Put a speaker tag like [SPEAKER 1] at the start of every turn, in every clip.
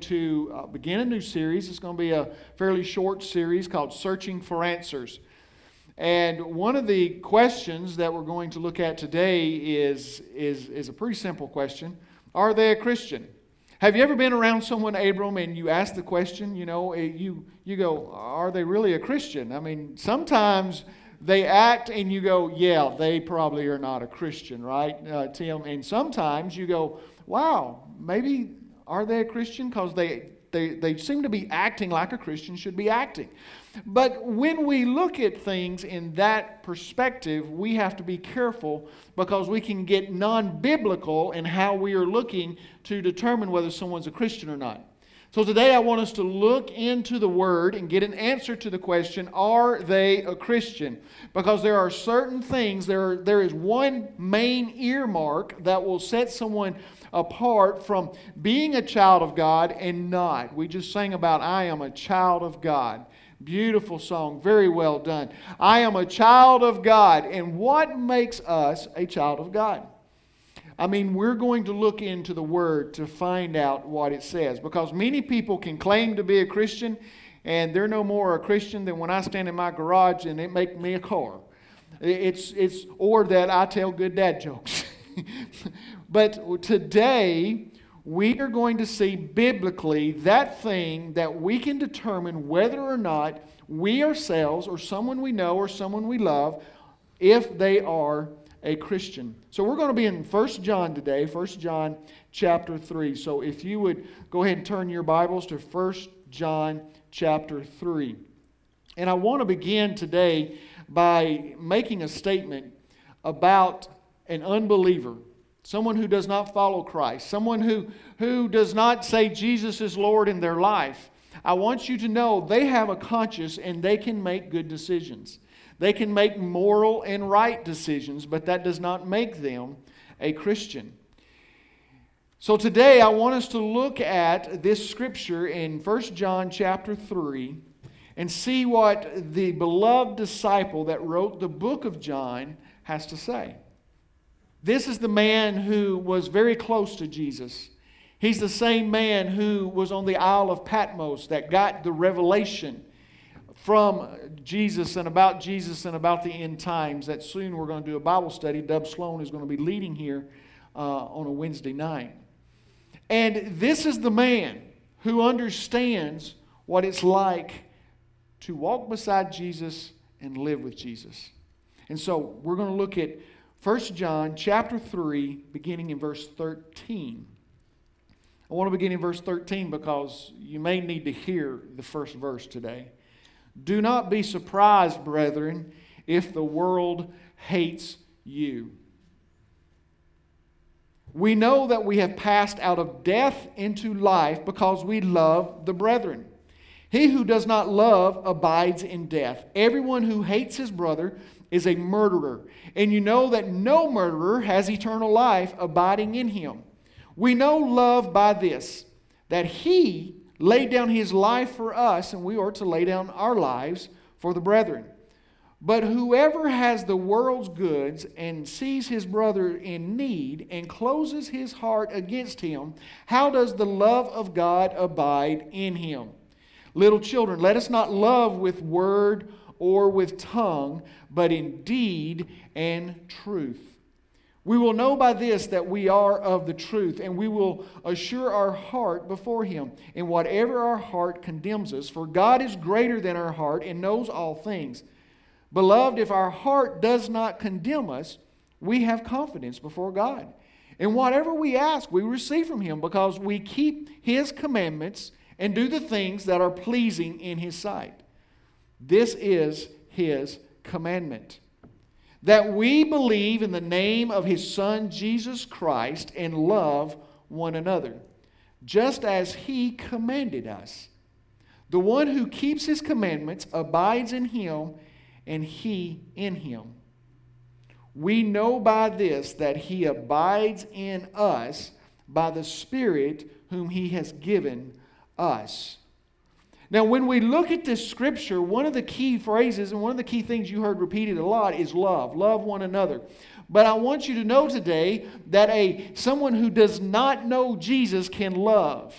[SPEAKER 1] To uh, begin a new series. It's going to be a fairly short series called Searching for Answers. And one of the questions that we're going to look at today is, is, is a pretty simple question Are they a Christian? Have you ever been around someone, Abram, and you ask the question, you know, eh, you, you go, Are they really a Christian? I mean, sometimes they act and you go, Yeah, they probably are not a Christian, right, uh, Tim? And sometimes you go, Wow, maybe are they a Christian? Because they, they, they seem to be acting like a Christian should be acting. But when we look at things in that perspective, we have to be careful because we can get non biblical in how we are looking to determine whether someone's a Christian or not. So today I want us to look into the Word and get an answer to the question Are they a Christian? Because there are certain things, there, are, there is one main earmark that will set someone apart from being a child of God and not. We just sang about, I am a child of God. Beautiful song, very well done. I am a child of God. And what makes us a child of God? I mean, we're going to look into the Word to find out what it says because many people can claim to be a Christian and they're no more a Christian than when I stand in my garage and it make me a car. It's, it's, or that I tell good dad jokes. but today, we are going to see biblically that thing that we can determine whether or not we ourselves or someone we know or someone we love, if they are a Christian. So we're going to be in 1 John today, 1 John chapter 3. So if you would go ahead and turn your Bibles to 1 John chapter 3. And I want to begin today by making a statement about an unbeliever, someone who does not follow Christ, someone who, who does not say Jesus is Lord in their life, I want you to know they have a conscience and they can make good decisions. They can make moral and right decisions, but that does not make them a Christian. So today I want us to look at this scripture in 1 John chapter 3 and see what the beloved disciple that wrote the book of John has to say. This is the man who was very close to Jesus. He's the same man who was on the Isle of Patmos that got the revelation from Jesus and about Jesus and about the end times. That soon we're going to do a Bible study. Dub Sloan is going to be leading here uh, on a Wednesday night. And this is the man who understands what it's like to walk beside Jesus and live with Jesus. And so we're going to look at 1 John chapter 3, beginning in verse 13. I want to begin in verse 13 because you may need to hear the first verse today. Do not be surprised, brethren, if the world hates you. We know that we have passed out of death into life because we love the brethren. He who does not love abides in death. Everyone who hates his brother is a murderer. And you know that no murderer has eternal life abiding in him. We know love by this, that he laid down his life for us, and we are to lay down our lives for the brethren. But whoever has the world's goods and sees his brother in need and closes his heart against him, how does the love of God abide in him? Little children, let us not love with word or with tongue, but in deed and truth. We will know by this that we are of the truth, and we will assure our heart before Him in whatever our heart condemns us, for God is greater than our heart and knows all things. Beloved, if our heart does not condemn us, we have confidence before God. And whatever we ask, we receive from Him because we keep His commandments and do the things that are pleasing in His sight. This is his commandment. That we believe in the name of his Son, Jesus Christ, and love one another, just as he commanded us. The one who keeps his commandments abides in him, and he in him. We know by this that he abides in us by the Spirit whom he has given us. Now, when we look at this scripture, one of the key phrases and one of the key things you heard repeated a lot is love. Love one another. But I want you to know today that a someone who does not know Jesus can love.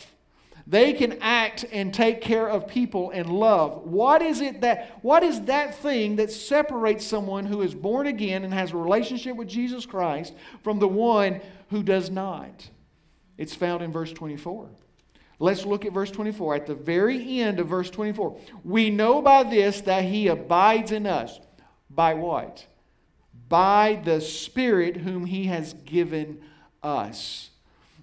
[SPEAKER 1] They can act and take care of people and love. What is it that what is that thing that separates someone who is born again and has a relationship with Jesus Christ from the one who does not? It's found in verse 24. Let's look at verse 24. At the very end of verse 24, we know by this that he abides in us. By what? By the Spirit whom he has given us.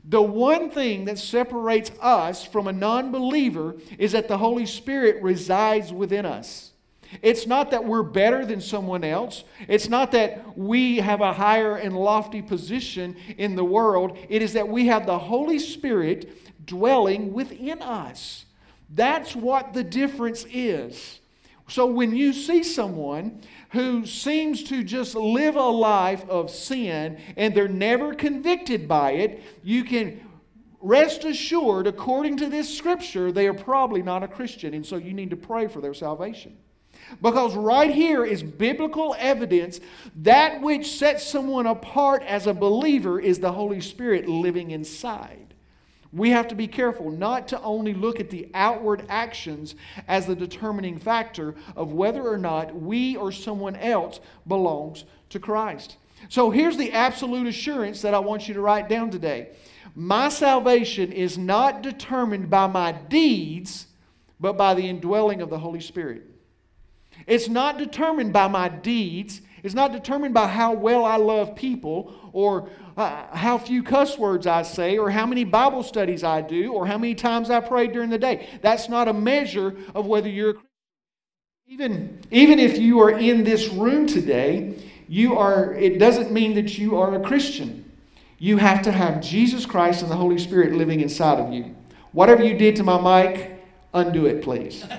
[SPEAKER 1] The one thing that separates us from a non believer is that the Holy Spirit resides within us. It's not that we're better than someone else. It's not that we have a higher and lofty position in the world. It is that we have the Holy Spirit dwelling within us. That's what the difference is. So when you see someone who seems to just live a life of sin and they're never convicted by it, you can rest assured, according to this scripture, they are probably not a Christian. And so you need to pray for their salvation. Because right here is biblical evidence that which sets someone apart as a believer is the Holy Spirit living inside. We have to be careful not to only look at the outward actions as the determining factor of whether or not we or someone else belongs to Christ. So here's the absolute assurance that I want you to write down today. My salvation is not determined by my deeds, but by the indwelling of the Holy Spirit. It's not determined by my deeds. It's not determined by how well I love people or uh, how few cuss words I say or how many Bible studies I do or how many times I pray during the day. That's not a measure of whether you're a Christian. Even, even if you are in this room today, you are, it doesn't mean that you are a Christian. You have to have Jesus Christ and the Holy Spirit living inside of you. Whatever you did to my mic, undo it, please.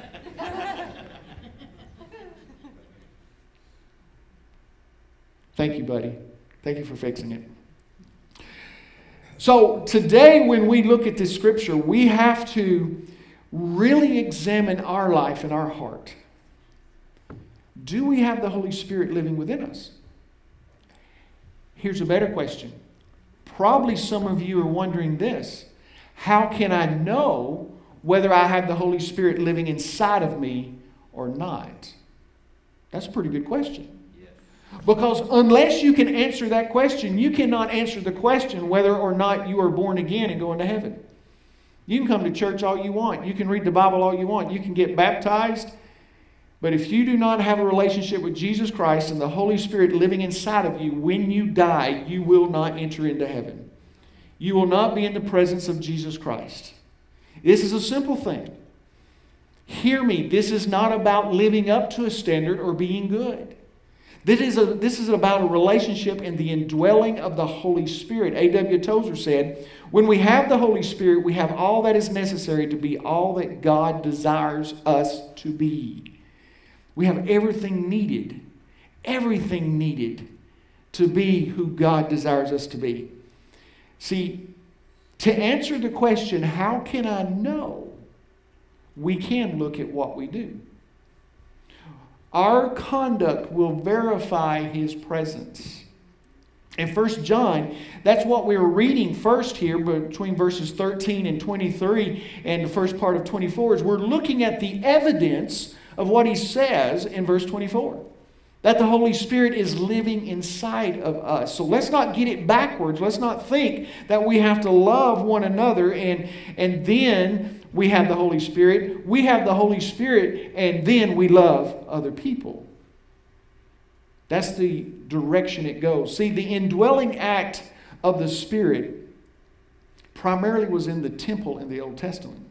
[SPEAKER 1] Thank you, buddy. Thank you for fixing it. So, today, when we look at this scripture, we have to really examine our life and our heart. Do we have the Holy Spirit living within us? Here's a better question. Probably some of you are wondering this How can I know whether I have the Holy Spirit living inside of me or not? That's a pretty good question. Because unless you can answer that question, you cannot answer the question whether or not you are born again and going to heaven. You can come to church all you want. You can read the Bible all you want. You can get baptized. But if you do not have a relationship with Jesus Christ and the Holy Spirit living inside of you, when you die, you will not enter into heaven. You will not be in the presence of Jesus Christ. This is a simple thing. Hear me, this is not about living up to a standard or being good. This is, a, this is about a relationship and the indwelling of the Holy Spirit. A.W. Tozer said, When we have the Holy Spirit, we have all that is necessary to be all that God desires us to be. We have everything needed, everything needed to be who God desires us to be. See, to answer the question, how can I know? We can look at what we do. Our conduct will verify his presence. In 1 John, that's what we were reading first here between verses 13 and 23 and the first part of 24 is we're looking at the evidence of what he says in verse 24 that the Holy Spirit is living inside of us. So let's not get it backwards. Let's not think that we have to love one another and, and then we have the Holy Spirit. We have the Holy Spirit, and then we love other people. That's the direction it goes. See, the indwelling act of the Spirit primarily was in the temple in the Old Testament.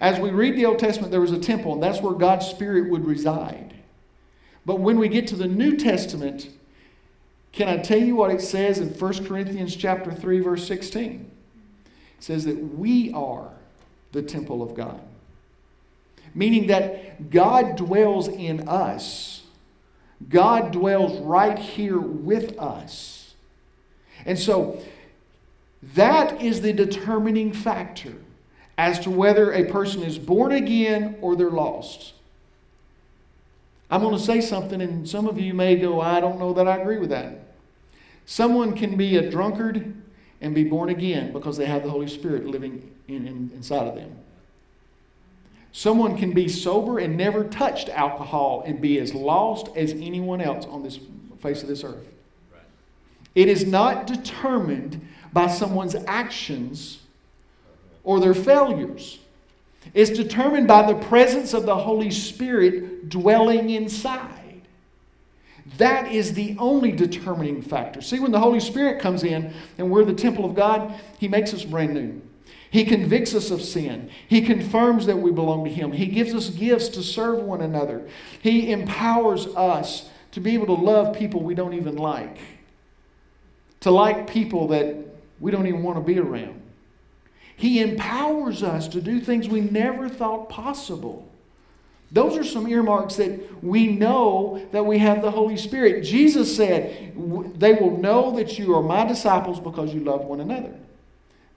[SPEAKER 1] As we read the Old Testament, there was a temple, and that's where God's Spirit would reside. But when we get to the New Testament, can I tell you what it says in 1 Corinthians chapter 3 verse 16? It says that we are the temple of God. Meaning that God dwells in us. God dwells right here with us. And so that is the determining factor as to whether a person is born again or they're lost. I'm going to say something, and some of you may go, I don't know that I agree with that. Someone can be a drunkard and be born again because they have the Holy Spirit living in, in, inside of them. Someone can be sober and never touched alcohol and be as lost as anyone else on this face of this earth. It is not determined by someone's actions or their failures. It's determined by the presence of the Holy Spirit dwelling inside. That is the only determining factor. See, when the Holy Spirit comes in and we're the temple of God, He makes us brand new. He convicts us of sin. He confirms that we belong to Him. He gives us gifts to serve one another. He empowers us to be able to love people we don't even like, to like people that we don't even want to be around. He empowers us to do things we never thought possible. Those are some earmarks that we know that we have the Holy Spirit. Jesus said, They will know that you are my disciples because you love one another.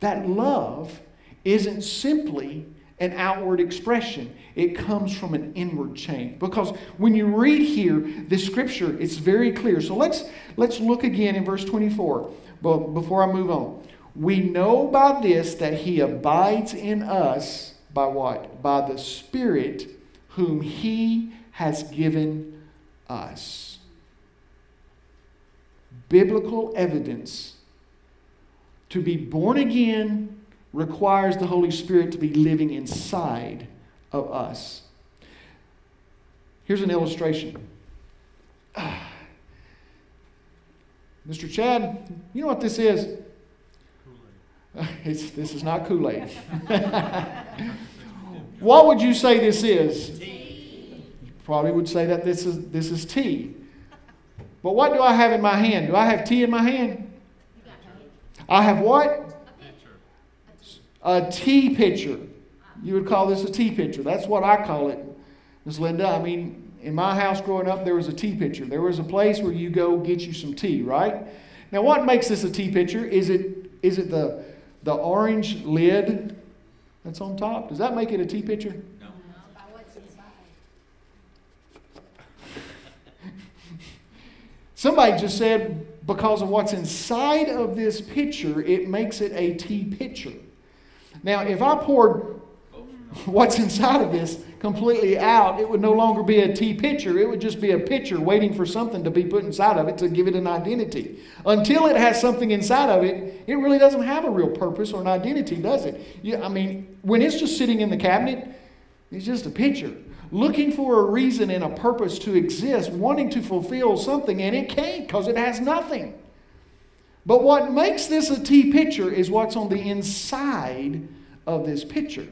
[SPEAKER 1] That love isn't simply an outward expression, it comes from an inward change. Because when you read here, the scripture, it's very clear. So let's, let's look again in verse 24 but before I move on. We know by this that he abides in us by what? By the Spirit whom he has given us. Biblical evidence to be born again requires the Holy Spirit to be living inside of us. Here's an illustration. Mr. Chad, you know what this is? It's, this is not Kool Aid. what would you say this is?
[SPEAKER 2] Tea.
[SPEAKER 1] You probably would say that this is, this is tea. But what do I have in my hand? Do I have tea in my hand? I have what? A tea pitcher. You would call this a tea pitcher. That's what I call it, Miss Linda. I mean, in my house growing up, there was a tea pitcher. There was a place where you go get you some tea, right? Now, what makes this a tea pitcher? Is it is it the the orange lid that's on top? Does that make it a tea pitcher?
[SPEAKER 2] No.
[SPEAKER 1] Somebody just said because of what's inside of this pitcher, it makes it a tea pitcher. Now, if I poured what's inside of this completely out, it would no longer be a tea pitcher. It would just be a pitcher waiting for something to be put inside of it to give it an identity. Until it has something inside of it, it really doesn't have a real purpose or an identity, does it? You, I mean, when it's just sitting in the cabinet, it's just a pitcher. Looking for a reason and a purpose to exist, wanting to fulfill something, and it can't because it has nothing. But what makes this a tea pitcher is what's on the inside of this pitcher.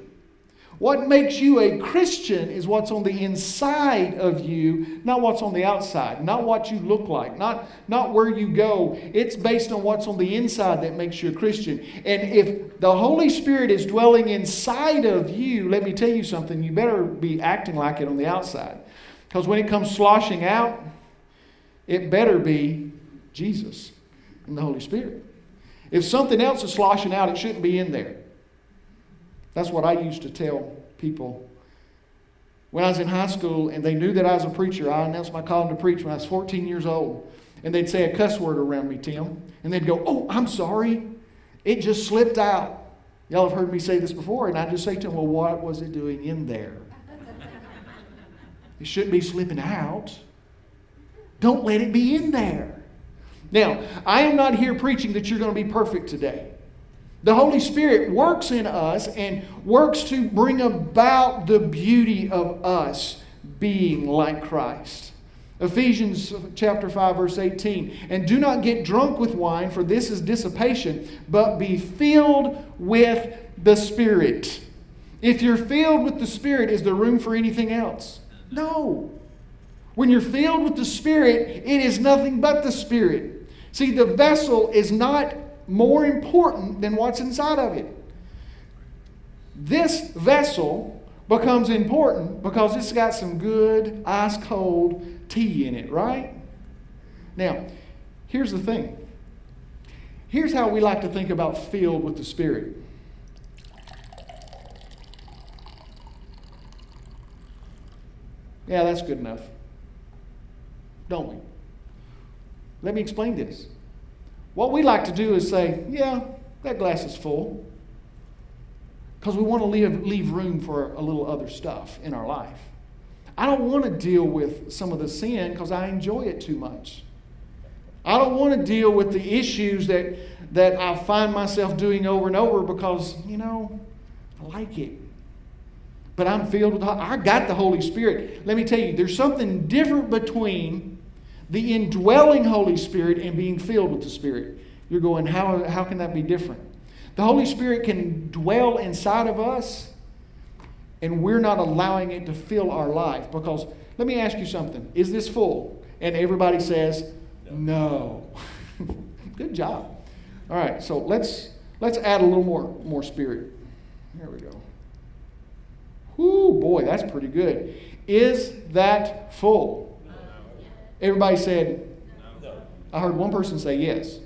[SPEAKER 1] What makes you a Christian is what's on the inside of you, not what's on the outside, not what you look like, not, not where you go. It's based on what's on the inside that makes you a Christian. And if the Holy Spirit is dwelling inside of you, let me tell you something, you better be acting like it on the outside. Because when it comes sloshing out, it better be Jesus and the Holy Spirit. If something else is sloshing out, it shouldn't be in there. That's what I used to tell people. When I was in high school and they knew that I was a preacher, I announced my calling to preach when I was 14 years old. And they'd say a cuss word around me, Tim. And they'd go, Oh, I'm sorry. It just slipped out. Y'all have heard me say this before. And I just say to them, Well, what was it doing in there? it shouldn't be slipping out. Don't let it be in there. Now, I am not here preaching that you're going to be perfect today. The Holy Spirit works in us and works to bring about the beauty of us being like Christ. Ephesians chapter 5 verse 18. And do not get drunk with wine for this is dissipation, but be filled with the Spirit. If you're filled with the Spirit, is there room for anything else? No. When you're filled with the Spirit, it is nothing but the Spirit. See, the vessel is not more important than what's inside of it. This vessel becomes important because it's got some good, ice cold tea in it, right? Now, here's the thing. Here's how we like to think about filled with the Spirit. Yeah, that's good enough. Don't we? Let me explain this. What we like to do is say, yeah, that glass is full. because we want to leave, leave room for a little other stuff in our life. I don't want to deal with some of the sin because I enjoy it too much. I don't want to deal with the issues that, that I find myself doing over and over because, you know, I like it. But I'm filled with, I got the Holy Spirit. Let me tell you, there's something different between the indwelling Holy Spirit and being filled with the Spirit. You're going, how, how can that be different? The Holy Spirit can dwell inside of us, and we're not allowing it to fill our life. Because let me ask you something is this full? And everybody says, no. Good job. All right, so let's let's add a little more more spirit. There we go. Whoo, boy, that's pretty good. Is that full? Everybody said. I heard one person say yes.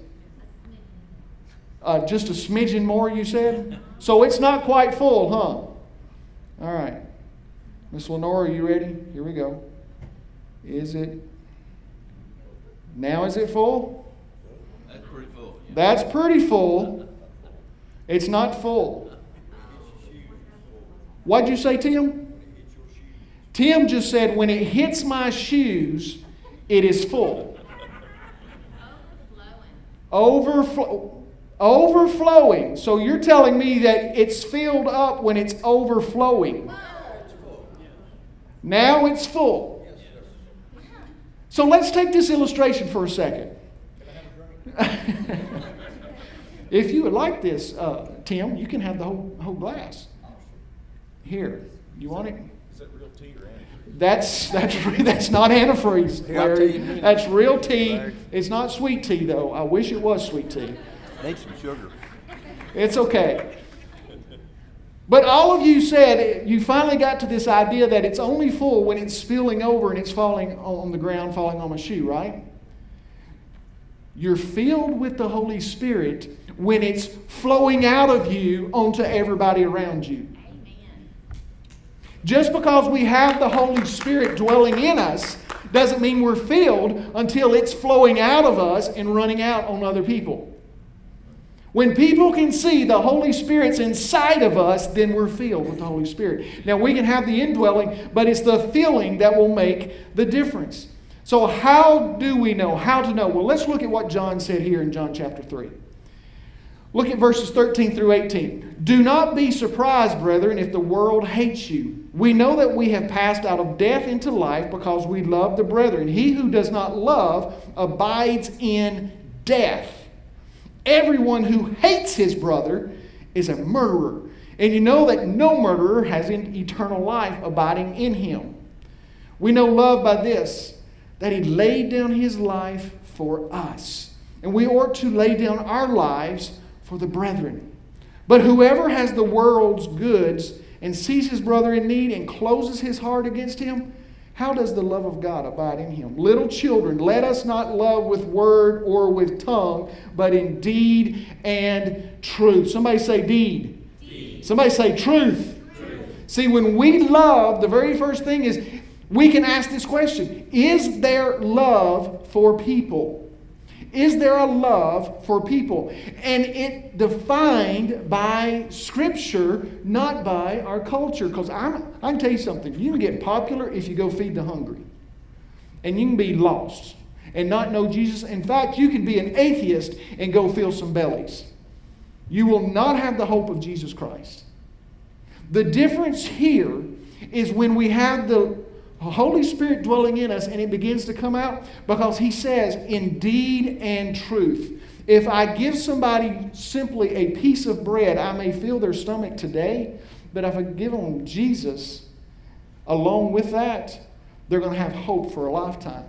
[SPEAKER 1] Uh, just a smidgen more, you said? So it's not quite full, huh? All right. Miss Lenora, are you ready? Here we go. Is it now is it full?
[SPEAKER 2] That's pretty full. Yeah.
[SPEAKER 1] That's pretty full. It's not full. What'd you say, Tim? Tim just said, when it hits my shoes, it is full. Overflow. Overflowing. So you're telling me that it's filled up when it's overflowing. Now it's full. So let's take this illustration for a second. if you would like this, uh, Tim, you can have the whole, whole glass. Here, you want it?
[SPEAKER 3] Is that real tea or antifreeze?
[SPEAKER 1] That's that's that's not antifreeze,
[SPEAKER 3] Yeah, I'll tell you in a
[SPEAKER 1] Larry. That's real tea. It's not sweet tea though. I wish it was sweet tea.
[SPEAKER 3] Need some sugar.
[SPEAKER 1] It's okay. But all of you said you finally got to this idea that it's only full when it's spilling over and it's falling on the ground, falling on my shoe, right? You're filled with the Holy Spirit when it's flowing out of you onto everybody around you. Just because we have the Holy Spirit dwelling in us doesn't mean we're filled until it's flowing out of us and running out on other people. When people can see the Holy Spirit's inside of us, then we're filled with the Holy Spirit. Now, we can have the indwelling, but it's the filling that will make the difference. So, how do we know? How to know? Well, let's look at what John said here in John chapter 3. Look at verses 13 through 18. Do not be surprised, brethren, if the world hates you. We know that we have passed out of death into life because we love the brethren. He who does not love abides in death. Everyone who hates his brother is a murderer. And you know that no murderer has in eternal life abiding in him. We know love by this that he laid down his life for us. And we ought to lay down our lives for the brethren. But whoever has the world's goods and sees his brother in need and closes his heart against him, how does the love of God abide in him? Little children, let us not love with word or with tongue, but in deed and truth. Somebody say deed. Somebody say truth. See, when we love, the very first thing is we can ask this question Is there love for people? Is there a love for people? And it defined by Scripture, not by our culture. Because I can tell you something. You can get popular if you go feed the hungry. And you can be lost and not know Jesus. In fact, you can be an atheist and go fill some bellies. You will not have the hope of Jesus Christ. The difference here is when we have the Holy Spirit dwelling in us and it begins to come out because He says, in deed and truth. If I give somebody simply a piece of bread, I may fill their stomach today, but if I give them Jesus along with that, they're going to have hope for a lifetime.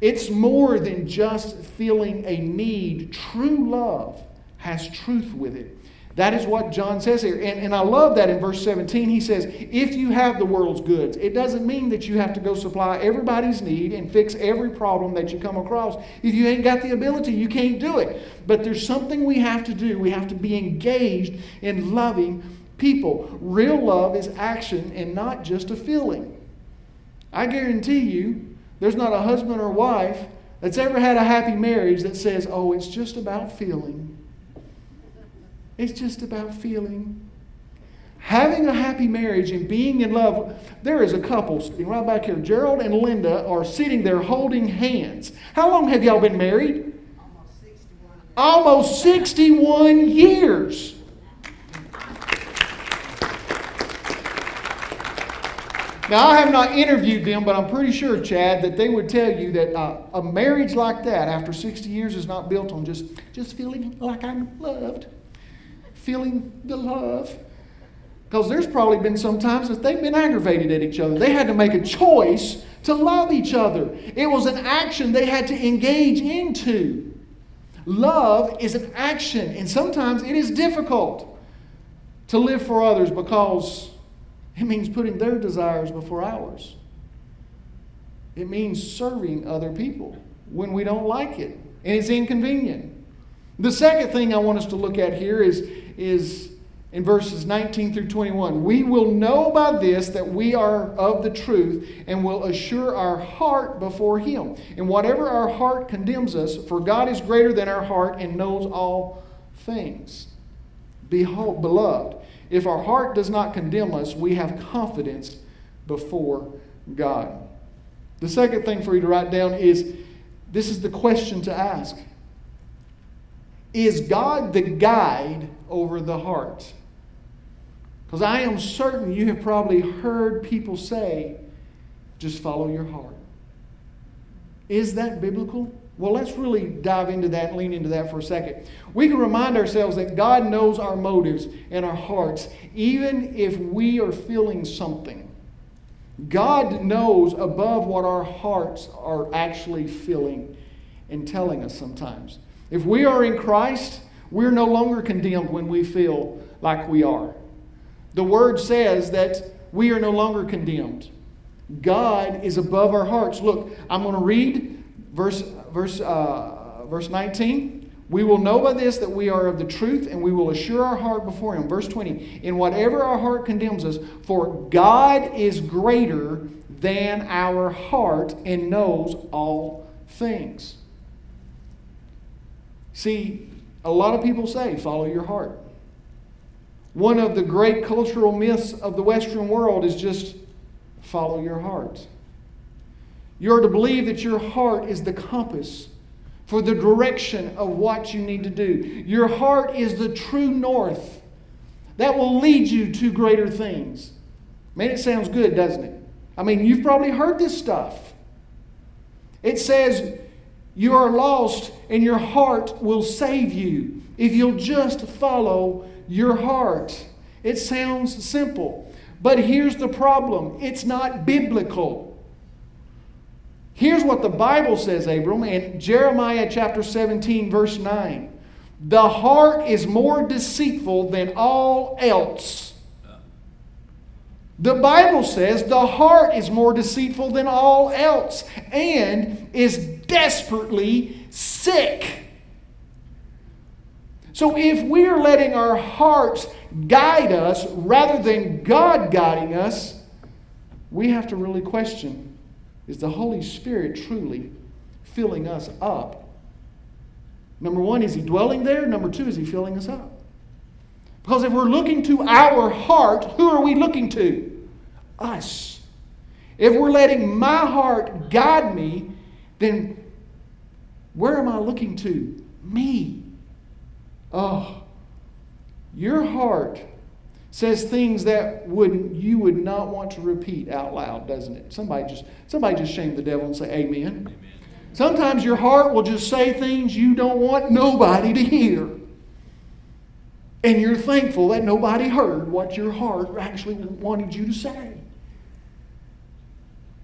[SPEAKER 1] It's more than just feeling a need. True love has truth with it. That is what John says here. And, and I love that in verse 17. He says, If you have the world's goods, it doesn't mean that you have to go supply everybody's need and fix every problem that you come across. If you ain't got the ability, you can't do it. But there's something we have to do. We have to be engaged in loving people. Real love is action and not just a feeling. I guarantee you, there's not a husband or wife that's ever had a happy marriage that says, oh, it's just about feeling. It's just about feeling. Having a happy marriage and being in love. There is a couple sitting right back here. Gerald and Linda are sitting there holding hands. How long have y'all been married? Almost 61 years. Now, I have not interviewed them, but I'm pretty sure, Chad, that they would tell you that uh, a marriage like that after 60 years is not built on just, just feeling like I'm loved, feeling the love. Because there's probably been some times that they've been aggravated at each other. They had to make a choice to love each other, it was an action they had to engage into. Love is an action, and sometimes it is difficult to live for others because it means putting their desires before ours. It means serving other people when we don't like it and it's inconvenient. The second thing I want us to look at here is, is in verses 19 through 21. We will know by this that we are of the truth and will assure our heart before Him. And whatever our heart condemns us, for God is greater than our heart and knows all things. Behold, beloved, if our heart does not condemn us, we have confidence before God. The second thing for you to write down is this is the question to ask Is God the guide over the heart? Because I am certain you have probably heard people say, just follow your heart. Is that biblical? Well, let's really dive into that, lean into that for a second. We can remind ourselves that God knows our motives and our hearts, even if we are feeling something. God knows above what our hearts are actually feeling and telling us sometimes. If we are in Christ, we're no longer condemned when we feel like we are. The Word says that we are no longer condemned. God is above our hearts. Look, I'm going to read verse verse, uh, verse 19. We will know by this that we are of the truth, and we will assure our heart before Him. Verse 20. In whatever our heart condemns us, for God is greater than our heart and knows all things. See, a lot of people say, follow your heart. One of the great cultural myths of the Western world is just follow your heart. You're to believe that your heart is the compass for the direction of what you need to do. Your heart is the true north that will lead you to greater things. Man, it sounds good, doesn't it? I mean, you've probably heard this stuff. It says, You are lost, and your heart will save you if you'll just follow your heart. It sounds simple, but here's the problem it's not biblical. Here's what the Bible says, Abram, in Jeremiah chapter 17, verse 9. The heart is more deceitful than all else. The Bible says the heart is more deceitful than all else and is desperately sick. So if we're letting our hearts guide us rather than God guiding us, we have to really question is the Holy Spirit truly filling us up? Number one, is He dwelling there? Number two, is He filling us up? Because if we're looking to our heart, who are we looking to? Us. If we're letting my heart guide me, then where am I looking to? Me. Oh, your heart says things that would you would not want to repeat out loud, doesn't it? Somebody just somebody just shame the devil and say amen. amen. Sometimes your heart will just say things you don't want nobody to hear. And you're thankful that nobody heard what your heart actually wanted you to say.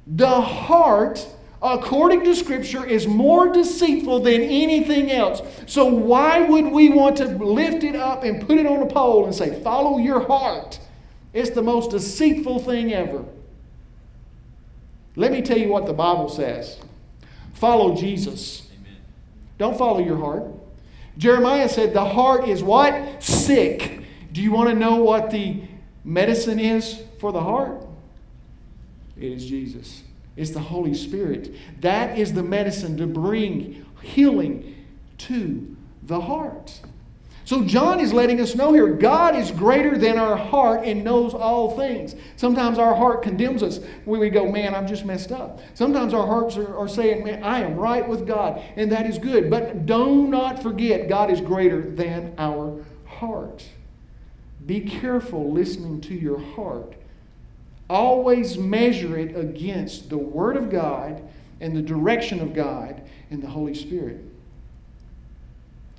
[SPEAKER 1] The heart according to Scripture, is more deceitful than anything else. So, why would we want to lift it up and put it on a pole and say, Follow your heart? It's the most deceitful thing ever. Let me tell you what the Bible says follow Jesus. Amen. Don't follow your heart. Jeremiah said, The heart is what? Sick. Do you want to know what the medicine is for the heart? It is Jesus. It's the Holy Spirit. That is the medicine to bring healing to the heart. So, John is letting us know here God is greater than our heart and knows all things. Sometimes our heart condemns us when we go, Man, I've just messed up. Sometimes our hearts are, are saying, Man, I am right with God, and that is good. But do not forget, God is greater than our heart. Be careful listening to your heart. Always measure it against the Word of God and the direction of God and the Holy Spirit.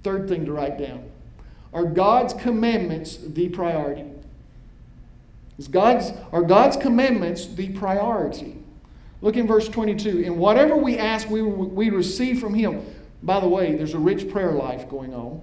[SPEAKER 1] Third thing to write down are God's commandments the priority? Is God's, are God's commandments the priority? Look in verse 22. And whatever we ask, we, we receive from Him. By the way, there's a rich prayer life going on.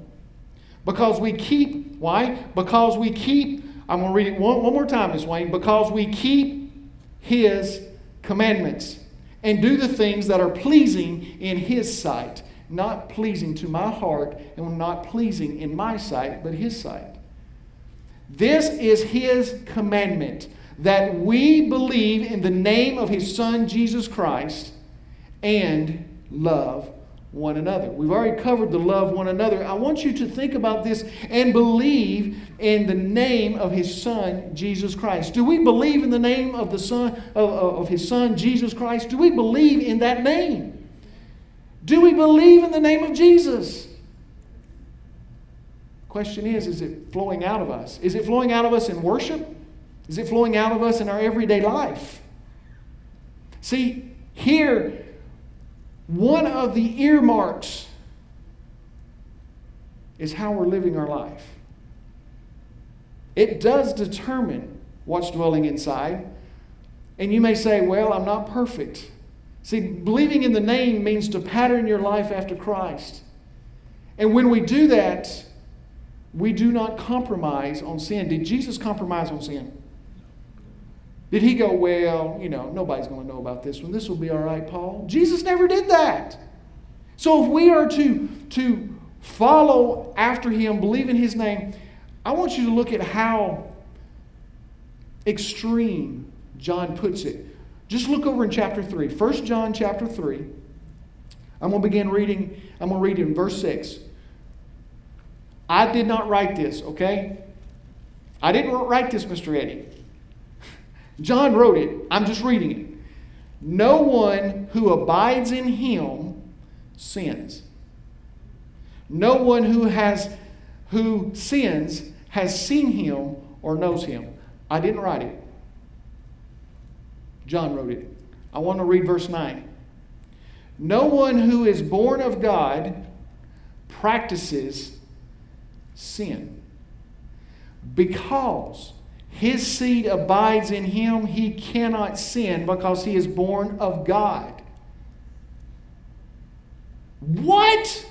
[SPEAKER 1] Because we keep, why? Because we keep, I'm going to read it one, one more time, Miss Wayne. Because we keep His commandments and do the things that are pleasing in His sight not pleasing to my heart and not pleasing in my sight, but his sight. This is his commandment that we believe in the name of his son Jesus Christ and love one another. We've already covered the love one another. I want you to think about this and believe in the name of his son Jesus Christ. Do we believe in the name of the son of, of his son Jesus Christ? Do we believe in that name? Do we believe in the name of Jesus? Question is, is it flowing out of us? Is it flowing out of us in worship? Is it flowing out of us in our everyday life? See, here, one of the earmarks is how we're living our life. It does determine what's dwelling inside. And you may say, well, I'm not perfect. See, believing in the name means to pattern your life after Christ. And when we do that, we do not compromise on sin. Did Jesus compromise on sin? Did he go, well, you know, nobody's going to know about this one. This will be all right, Paul? Jesus never did that. So if we are to, to follow after him, believe in his name, I want you to look at how extreme John puts it. Just look over in chapter 3. 1 John chapter 3. I'm going to begin reading. I'm going to read in verse 6. I did not write this, okay? I didn't write this, Mr. Eddie. John wrote it. I'm just reading it. No one who abides in him sins. No one who has who sins has seen him or knows him. I didn't write it. John wrote it. I want to read verse 9. No one who is born of God practices sin. Because his seed abides in him, he cannot sin because he is born of God. What?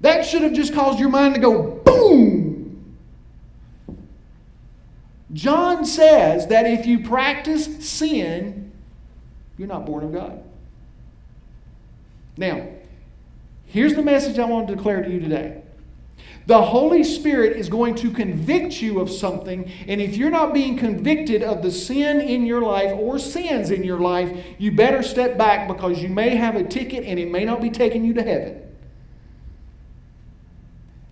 [SPEAKER 1] That should have just caused your mind to go boom. John says that if you practice sin, you're not born of God. Now, here's the message I want to declare to you today. The Holy Spirit is going to convict you of something, and if you're not being convicted of the sin in your life or sins in your life, you better step back because you may have a ticket and it may not be taking you to heaven.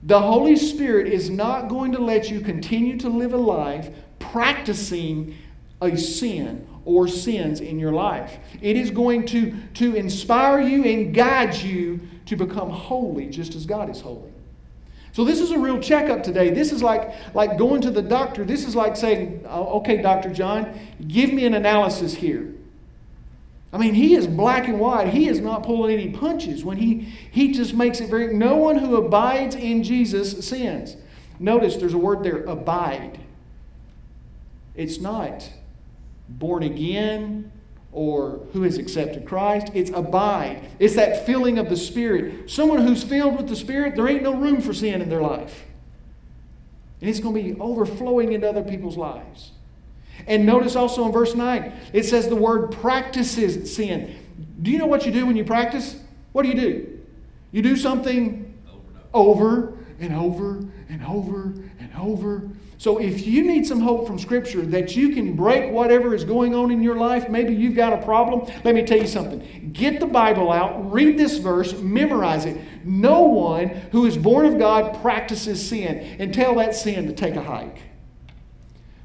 [SPEAKER 1] The Holy Spirit is not going to let you continue to live a life practicing a sin or sins in your life. It is going to, to inspire you and guide you to become holy just as God is holy. So this is a real checkup today. This is like, like going to the doctor. This is like saying, oh, okay, Dr. John, give me an analysis here. I mean, he is black and white. He is not pulling any punches when he, he just makes it very. No one who abides in Jesus sins. Notice there's a word there, abide. It's not born again or who has accepted Christ. It's abide. It's that filling of the Spirit. Someone who's filled with the Spirit, there ain't no room for sin in their life. And it's going to be overflowing into other people's lives. And notice also in verse 9, it says the word practices sin. Do you know what you do when you practice? What do you do? You do something over and over and and over and over. So if you need some hope from Scripture that you can break whatever is going on in your life, maybe you've got a problem, let me tell you something. Get the Bible out, read this verse, memorize it. No one who is born of God practices sin and tell that sin to take a hike.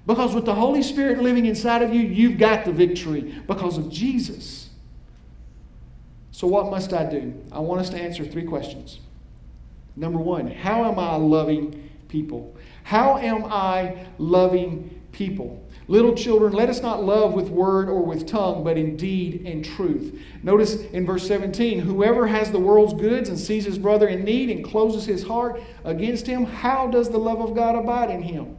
[SPEAKER 1] Because with the Holy Spirit living inside of you, you've got the victory because of Jesus. So, what must I do? I want us to answer three questions. Number one, how am I loving people? How am I loving people? Little children, let us not love with word or with tongue, but in deed and truth. Notice in verse 17 whoever has the world's goods and sees his brother in need and closes his heart against him, how does the love of God abide in him?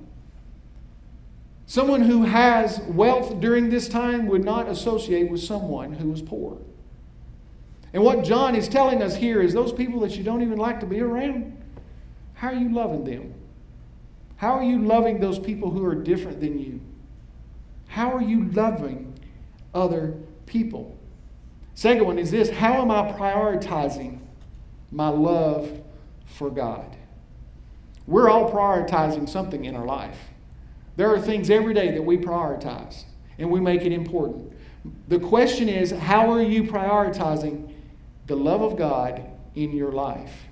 [SPEAKER 1] Someone who has wealth during this time would not associate with someone who is poor. And what John is telling us here is those people that you don't even like to be around, how are you loving them? How are you loving those people who are different than you? How are you loving other people? Second one is this how am I prioritizing my love for God? We're all prioritizing something in our life. There are things every day that we prioritize and we make it important. The question is, how are you prioritizing the love of God in your life?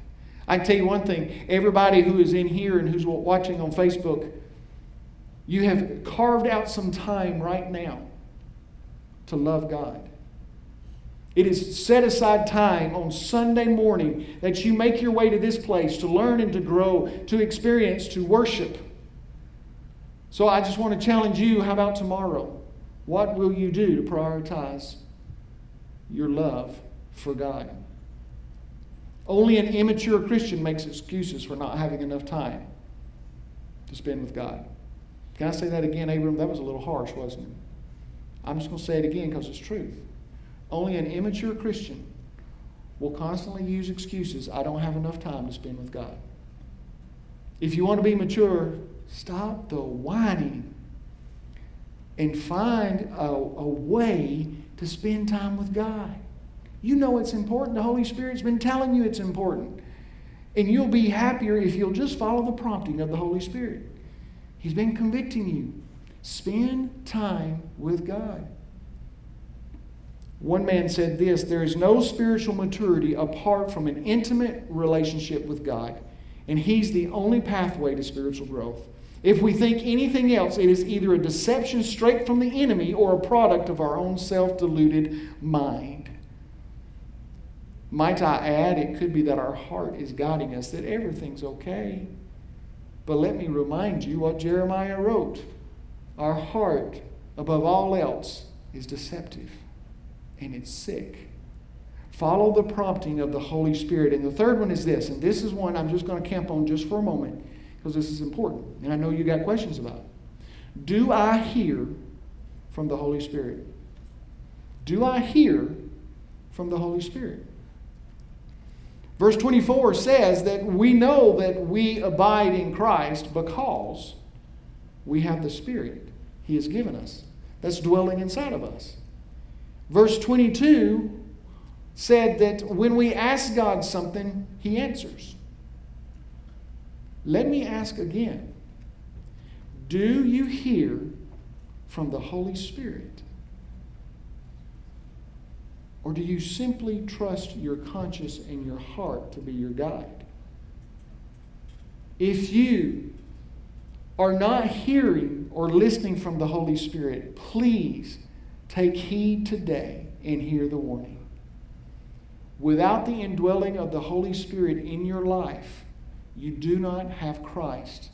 [SPEAKER 1] I can tell you one thing everybody who is in here and who's watching on Facebook, you have carved out some time right now to love God. It is set aside time on Sunday morning that you make your way to this place to learn and to grow, to experience, to worship. So I just want to challenge you how about tomorrow? What will you do to prioritize your love for God? Only an immature Christian makes excuses for not having enough time to spend with God. Can I say that again, Abram? That was a little harsh, wasn't it? I'm just going to say it again because it's truth. Only an immature Christian will constantly use excuses I don't have enough time to spend with God. If you want to be mature, Stop the whining and find a, a way to spend time with God. You know it's important. The Holy Spirit's been telling you it's important. And you'll be happier if you'll just follow the prompting of the Holy Spirit. He's been convicting you. Spend time with God. One man said this there is no spiritual maturity apart from an intimate relationship with God, and He's the only pathway to spiritual growth. If we think anything else, it is either a deception straight from the enemy or a product of our own self deluded mind. Might I add, it could be that our heart is guiding us, that everything's okay. But let me remind you what Jeremiah wrote our heart, above all else, is deceptive and it's sick. Follow the prompting of the Holy Spirit. And the third one is this, and this is one I'm just going to camp on just for a moment because this is important. And I know you got questions about it. Do I hear from the Holy Spirit? Do I hear from the Holy Spirit? Verse 24 says that we know that we abide in Christ because we have the Spirit He has given us that's dwelling inside of us. Verse 22 said that when we ask God something, He answers. Let me ask again Do you hear from the Holy Spirit? Or do you simply trust your conscience and your heart to be your guide? If you are not hearing or listening from the Holy Spirit, please take heed today and hear the warning. Without the indwelling of the Holy Spirit in your life, you do not have Christ,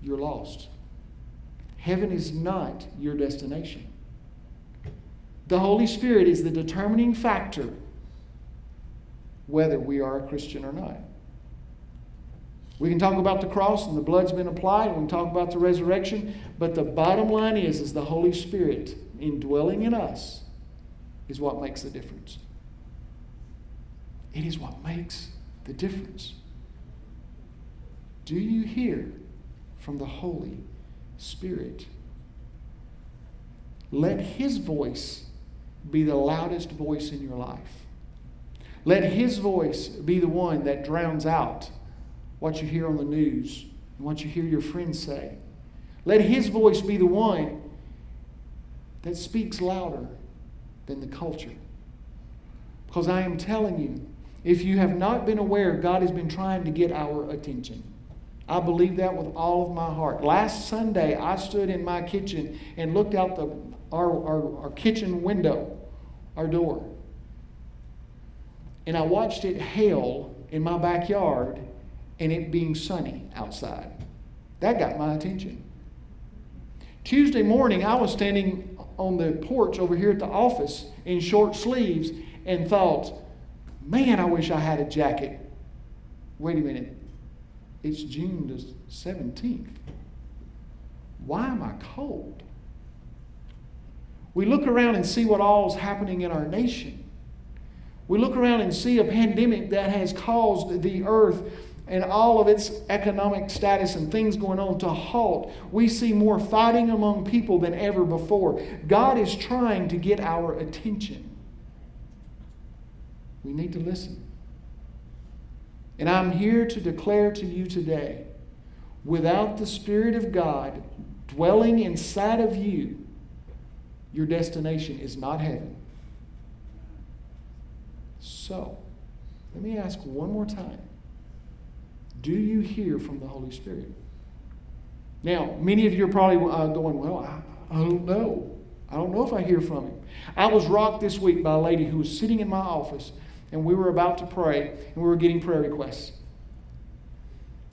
[SPEAKER 1] you're lost. Heaven is not your destination. The Holy Spirit is the determining factor whether we are a Christian or not. We can talk about the cross and the blood's been applied. We can talk about the resurrection. But the bottom line is, is the Holy Spirit indwelling in us is what makes the difference. It is what makes the difference. Do you hear from the Holy Spirit? Let His voice be the loudest voice in your life. Let His voice be the one that drowns out what you hear on the news and what you hear your friends say. Let His voice be the one that speaks louder than the culture. Because I am telling you, if you have not been aware, God has been trying to get our attention. I believe that with all of my heart. Last Sunday, I stood in my kitchen and looked out the, our, our, our kitchen window, our door. And I watched it hail in my backyard and it being sunny outside. That got my attention. Tuesday morning, I was standing on the porch over here at the office in short sleeves and thought, man, I wish I had a jacket. Wait a minute. It's June the 17th. Why am I cold? We look around and see what all is happening in our nation. We look around and see a pandemic that has caused the earth and all of its economic status and things going on to halt. We see more fighting among people than ever before. God is trying to get our attention. We need to listen. And I'm here to declare to you today without the Spirit of God dwelling inside of you, your destination is not heaven. So, let me ask one more time Do you hear from the Holy Spirit? Now, many of you are probably uh, going, Well, I, I don't know. I don't know if I hear from him. I was rocked this week by a lady who was sitting in my office and we were about to pray, and we were getting prayer requests.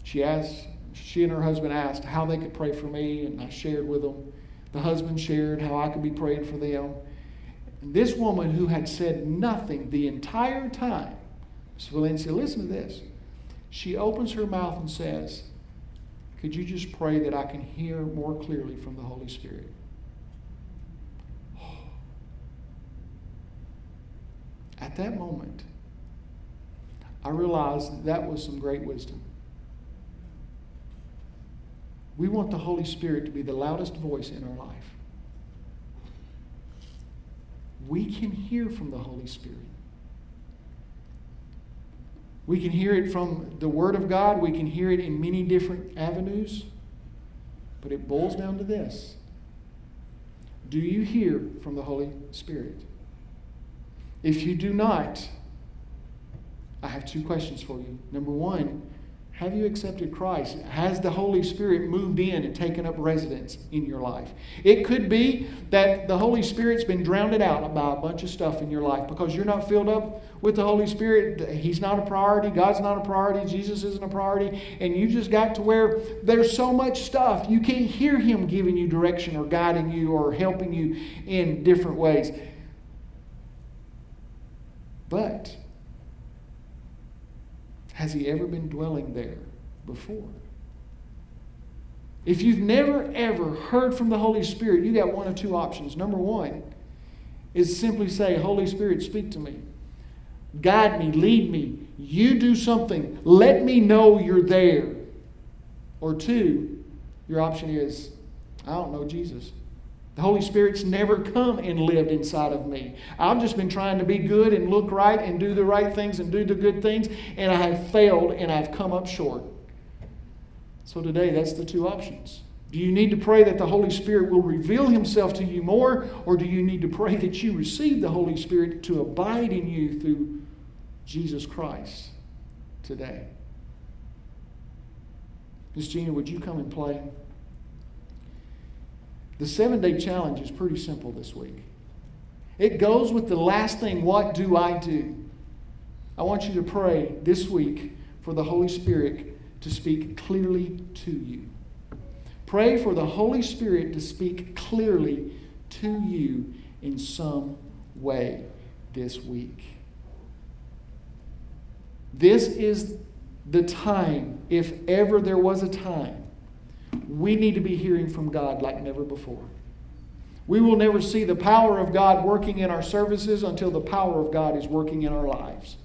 [SPEAKER 1] She asked, she and her husband asked how they could pray for me, and I shared with them. The husband shared how I could be praying for them. This woman who had said nothing the entire time, Ms. Valencia, listen to this. She opens her mouth and says, Could you just pray that I can hear more clearly from the Holy Spirit? At that moment, I realized that, that was some great wisdom. We want the Holy Spirit to be the loudest voice in our life. We can hear from the Holy Spirit. We can hear it from the Word of God. We can hear it in many different avenues. But it boils down to this Do you hear from the Holy Spirit? If you do not, I have two questions for you. Number one, have you accepted Christ? Has the Holy Spirit moved in and taken up residence in your life? It could be that the Holy Spirit's been drowned out by a bunch of stuff in your life because you're not filled up with the Holy Spirit. He's not a priority. God's not a priority. Jesus isn't a priority. And you just got to where there's so much stuff. You can't hear Him giving you direction or guiding you or helping you in different ways. But has he ever been dwelling there before? If you've never ever heard from the Holy Spirit, you got one of two options. Number one is simply say, Holy Spirit, speak to me. Guide me, lead me. You do something. Let me know you're there. Or two, your option is, I don't know Jesus. The Holy Spirit's never come and lived inside of me. I've just been trying to be good and look right and do the right things and do the good things, and I have failed and I've come up short. So today, that's the two options. Do you need to pray that the Holy Spirit will reveal Himself to you more, or do you need to pray that you receive the Holy Spirit to abide in you through Jesus Christ today? Miss Gina, would you come and play? The seven day challenge is pretty simple this week. It goes with the last thing what do I do? I want you to pray this week for the Holy Spirit to speak clearly to you. Pray for the Holy Spirit to speak clearly to you in some way this week. This is the time, if ever there was a time, we need to be hearing from God like never before. We will never see the power of God working in our services until the power of God is working in our lives.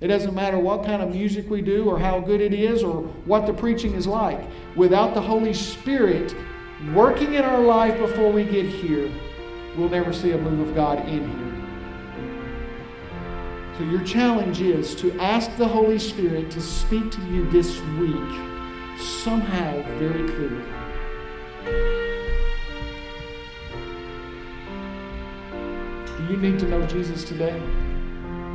[SPEAKER 1] It doesn't matter what kind of music we do or how good it is or what the preaching is like. Without the Holy Spirit working in our life before we get here, we'll never see a move of God in here. So, your challenge is to ask the Holy Spirit to speak to you this week somehow very clearly. Do you need to know Jesus today?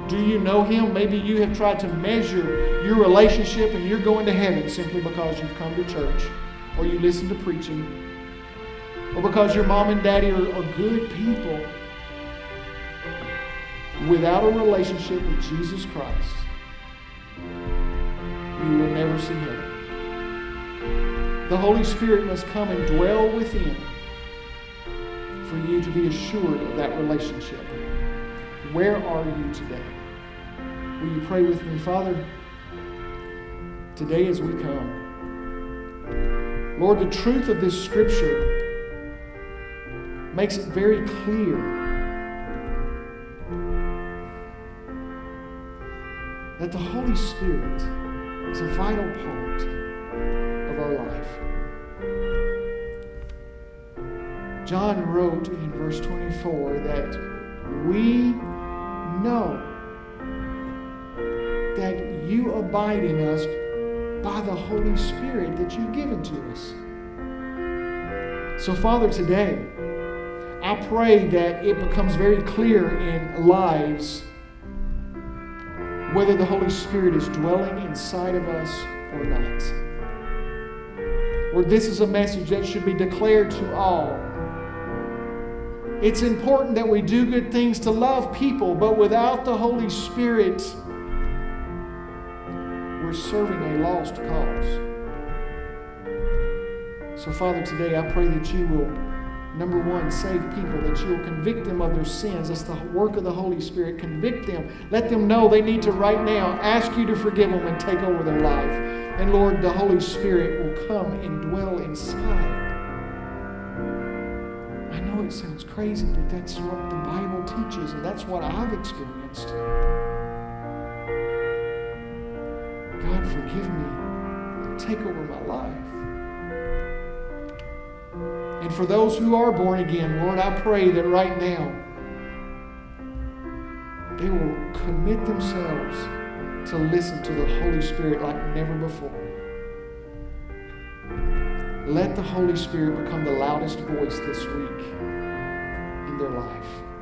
[SPEAKER 1] Do you know Him? Maybe you have tried to measure your relationship and you're going to heaven simply because you've come to church or you listen to preaching or because your mom and daddy are, are good people. Without a relationship with Jesus Christ, you will never see heaven. The Holy Spirit must come and dwell within for you to be assured of that relationship. Where are you today? Will you pray with me, Father? Today, as we come, Lord, the truth of this scripture makes it very clear that the Holy Spirit is a vital part. John wrote in verse 24 that we know that you abide in us by the Holy Spirit that you've given to us. So, Father, today, I pray that it becomes very clear in lives whether the Holy Spirit is dwelling inside of us or not. Or this is a message that should be declared to all it's important that we do good things to love people, but without the Holy Spirit, we're serving a lost cause. So, Father, today I pray that you will, number one, save people, that you will convict them of their sins. That's the work of the Holy Spirit. Convict them. Let them know they need to right now ask you to forgive them and take over their life. And Lord, the Holy Spirit will come and dwell inside I know it sounds crazy, but that's what the Bible teaches, and that's what I've experienced. God, forgive me. Take over my life. And for those who are born again, Lord, I pray that right now they will commit themselves to listen to the Holy Spirit like never before. Let the Holy Spirit become the loudest voice this week in their life.